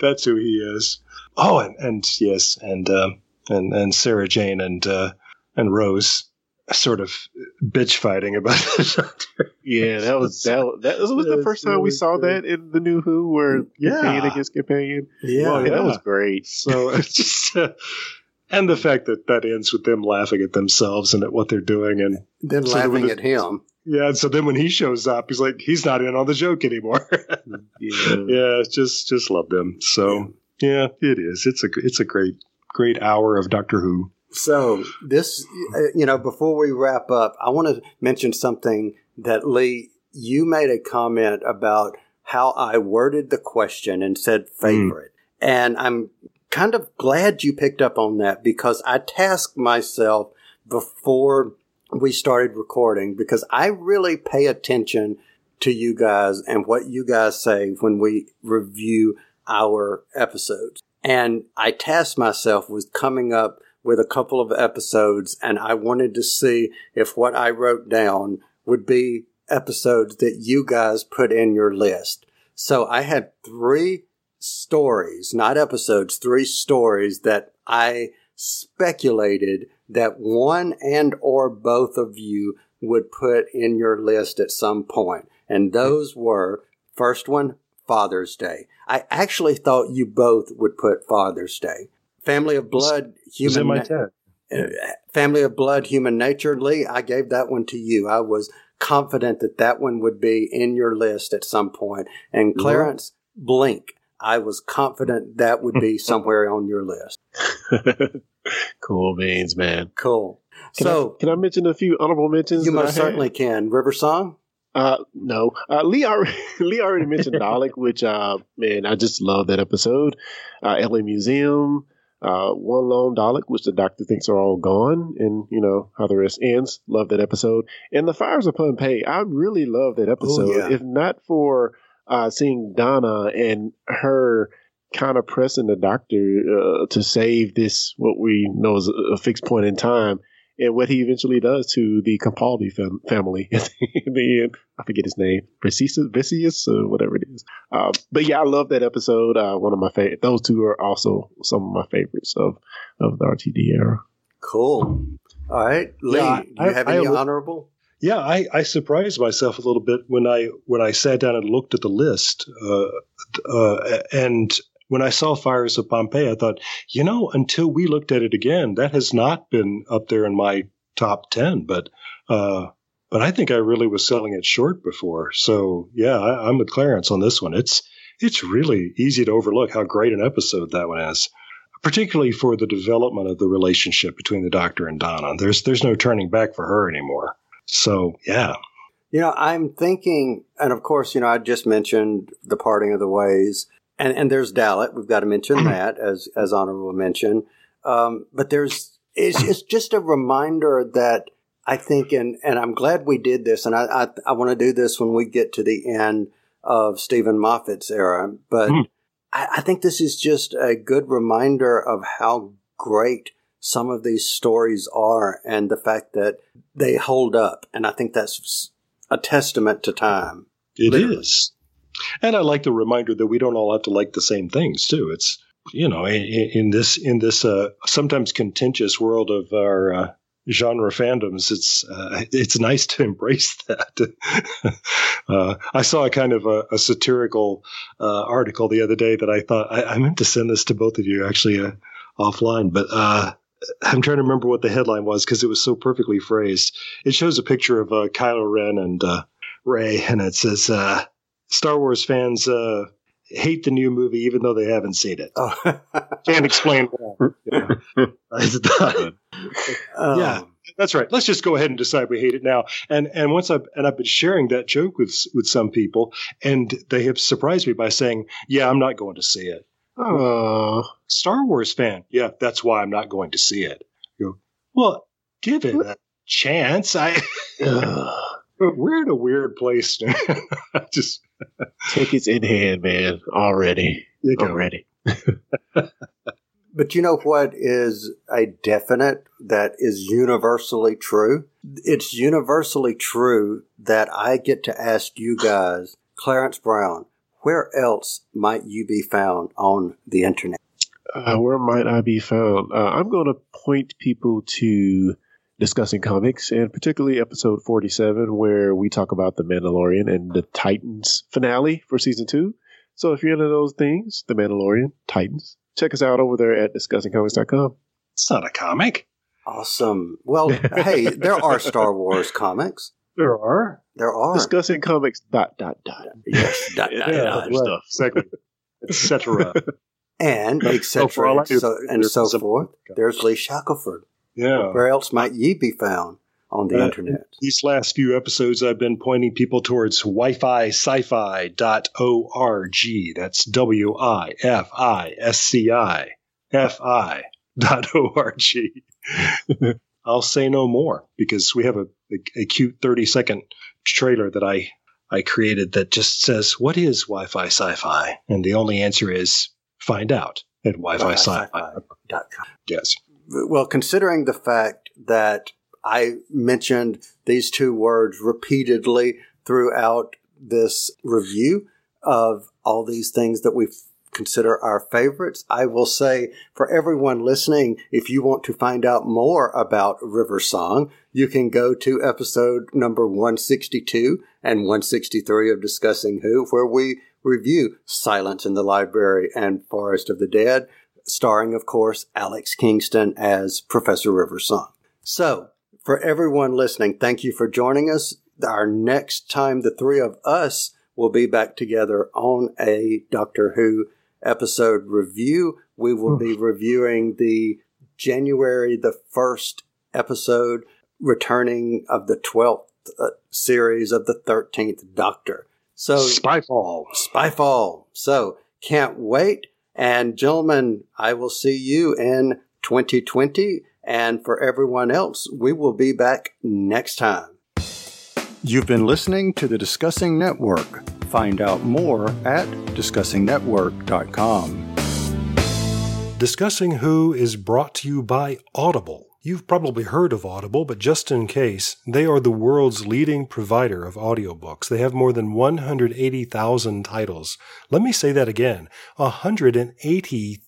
Speaker 6: That's who he is. Oh, and, and yes, and um, and and Sarah Jane and uh, and Rose sort of bitch fighting about (laughs) the doctor.
Speaker 5: Yeah, that was (laughs) that. was- That was, was the
Speaker 6: That's
Speaker 5: first time we saw
Speaker 6: great.
Speaker 5: that in the new Who, where
Speaker 6: Yeah.
Speaker 5: companion against companion.
Speaker 4: Yeah.
Speaker 5: Well, yeah, that was great.
Speaker 6: So (laughs) it's just. Uh, and the fact that that ends with them laughing at themselves and at what they're doing, and
Speaker 4: Then
Speaker 6: So
Speaker 4: laughing
Speaker 6: was-
Speaker 4: at him.
Speaker 6: yeah, and so then when he shows up, he's like, he's not in on the joke anymore.
Speaker 5: Yeah.
Speaker 6: yeah, just just love them. So yeah, it is. It's a it's a great great hour of Doctor Who.
Speaker 4: So this, uh, you know, before we wrap up, I want to mention something that Lee, you made a comment about how I worded the question and said favorite. And I'm kind of glad you picked up on that because I tasked myself before we started recording because I really pay attention to you guys and what you guys say when we review our episodes. And I tasked myself with coming up with a couple of episodes and I wanted to see if what I wrote down would be episodes that you guys put in your list. So I had three stories, not episodes, three stories that I speculated that one and or both of you would put in your list at some point. And those were first one, Father's Day. I actually thought you both would put Father's Day. Family of Blood,
Speaker 6: It was in
Speaker 4: Human
Speaker 6: my
Speaker 4: Na- uh, Family of Blood, Human Nature. Lee, I gave that one to you. I was confident that that one would be in your list at some point. And Clarence, Blink. I was confident that would be (laughs) somewhere on your list. (laughs)
Speaker 5: cool beans, man.
Speaker 4: Cool.
Speaker 5: Can
Speaker 4: so
Speaker 5: I, can I mention a few honorable mentions?
Speaker 4: you most certainly can. River Song?
Speaker 5: Uh, no. Uh, Lee already, (laughs) Lee already mentioned Dalek, which, uh, man, I just love that episode. Uh, LA Museum, uh, One Lone Dalek, which the doctor thinks are all gone, and, you know, how the rest ends. Love that episode. And The Fires of Pompeii, I really love that episode.
Speaker 4: yeah.
Speaker 5: If not for uh, seeing Donna and her kind of pressing the doctor uh, to save this, what we know is a fixed point in time, and what he eventually does to the Capaldi fam- family (laughs) at the end. I forget his name, Vicious, Vicious, or whatever it is. Uh, but yeah, I love that episode. Uh, one of my favorite. Those two are also some of my favorites of of the RTD era.
Speaker 4: Cool. All right. Lee,
Speaker 6: Yeah,
Speaker 4: do you
Speaker 6: I-
Speaker 4: have
Speaker 6: I-
Speaker 4: any
Speaker 6: I-
Speaker 4: honorable?
Speaker 6: Yeah, I, I surprised myself a little bit when I when I sat down and looked at the list, uh, uh, and when I saw Fires of Pompeii, I thought, you know, until we looked at it again, that has not been up there in my top ten. But uh, but I think I really was selling it short before. So yeah, I, I'm with Clarence on this one. It's it's really easy to overlook how great an episode that one is. Particularly for the development of the relationship between the Doctor and Donna. There's there's no turning back for her anymore. So yeah,
Speaker 4: You know, I'm thinking, and of course, you know, I just mentioned the parting of the ways, and and there's Dalek. We've got to mention (clears throat) that as as honorable mention. Um, but there's it's, it's just a reminder that I think, and and I'm glad we did this, and I I, I want to do this when we get to the end of Steven Moffat's era, but
Speaker 6: Hmm.
Speaker 4: I, I think this is just a good reminder of how great some of these stories are, and the fact that they hold up, and I think that's a testament to time.
Speaker 6: It is,
Speaker 4: Literally.
Speaker 6: And I like the reminder that we don't all have to like the same things too. It's you know in, in this in this uh, sometimes contentious world of our uh, genre fandoms, it's uh, it's nice to (laughs) embrace that. (laughs) uh, I saw a kind of a, a satirical uh, article the other day that I thought I, I meant to send this to both of you actually uh, offline, but. Uh, I'm trying to remember what the headline was because it was so perfectly phrased. It shows a picture of uh, Kylo Ren and uh, Rey, and it says, "Star Wars fans uh, hate the new movie even though they haven't seen it.
Speaker 4: Oh, (laughs)
Speaker 6: Can't explain why." You know? I
Speaker 4: um,
Speaker 6: Yeah. That's right. Let's just go ahead and decide we hate it now. And and once I've and I've been sharing that joke with with some people, and they have surprised me by saying, "Yeah, I'm not going to see it."
Speaker 5: Oh,
Speaker 6: Star Wars fan. Yeah, that's why I'm not going to see it. You go, well, give it a chance. I we're in a weird place. Now. (laughs) Just
Speaker 5: tickets in hand, man. Already,
Speaker 6: you go.
Speaker 5: already. (laughs)
Speaker 4: But you know what is a definite that is universally true? It's universally true that I get to ask you guys, Clarence Brown, where else might you be found on the internet?
Speaker 5: Uh, where might I be found? Uh, I'm going to point people to discussing comics, and particularly episode 47, where we talk about the Mandalorian and the Titans finale for season two. So if you're into those things, the Mandalorian, Titans, check us out over there at discussingcomics.com.
Speaker 6: It's not a comic.
Speaker 4: Awesome. Well, hey, there are Star Wars comics.
Speaker 6: There are.
Speaker 4: There are.
Speaker 5: Discussing comics. Dot dot dot.
Speaker 4: Yes, dot, dot,
Speaker 5: Yeah,
Speaker 4: dot.
Speaker 5: other stuff.
Speaker 6: Exactly. Etc. (laughs)
Speaker 4: and
Speaker 6: Oh, for
Speaker 4: etc.
Speaker 6: all
Speaker 4: and so, and so
Speaker 6: some-
Speaker 4: forth. There's Lee Shackleford.
Speaker 6: Yeah.
Speaker 4: Where else might ye be found on the
Speaker 6: Uh,
Speaker 4: internet?
Speaker 6: These last few episodes, I've been pointing people towards Wi-Fi sci-fi.org. That's W-I-F-I-S-C-I F-I dot (laughs) I'll say no more because we have a, a, a cute 30 second trailer that I, I created that just says, what is Wi-Fi sci-fi? And the only answer is find out at Wi-Fi sci-fi.
Speaker 4: Dot com.
Speaker 6: Yes.
Speaker 4: Well, considering the fact that I mentioned these two words repeatedly throughout this review of all these things that we consider our favorites, I will say for everyone listening, if you want to find out more about River Song, you can go to episode number 162 and 163 of Discussing Who, where we review Silence in the Library and Forest of the Dead starring, of course, Alex Kingston as Professor River Song. So, for everyone listening, thank you for joining us. Our next time, the three of us will be back together on a Doctor Who episode review. We will be reviewing the January the 1st episode, returning of the 12th uh, series of the 13th Doctor. So,
Speaker 6: Spyfall.
Speaker 4: Spyfall. So can't wait. And gentlemen, I will see you in 2020. And for everyone else, we will be back next time. You've been listening to the Discussing Network. Find out more at discussingnetwork.com.
Speaker 8: Discussing Who is brought to you by Audible. You've probably heard of Audible, but just in case, they are the world's leading provider of audiobooks. They have more than 180,000 titles. Let me say that again 180,000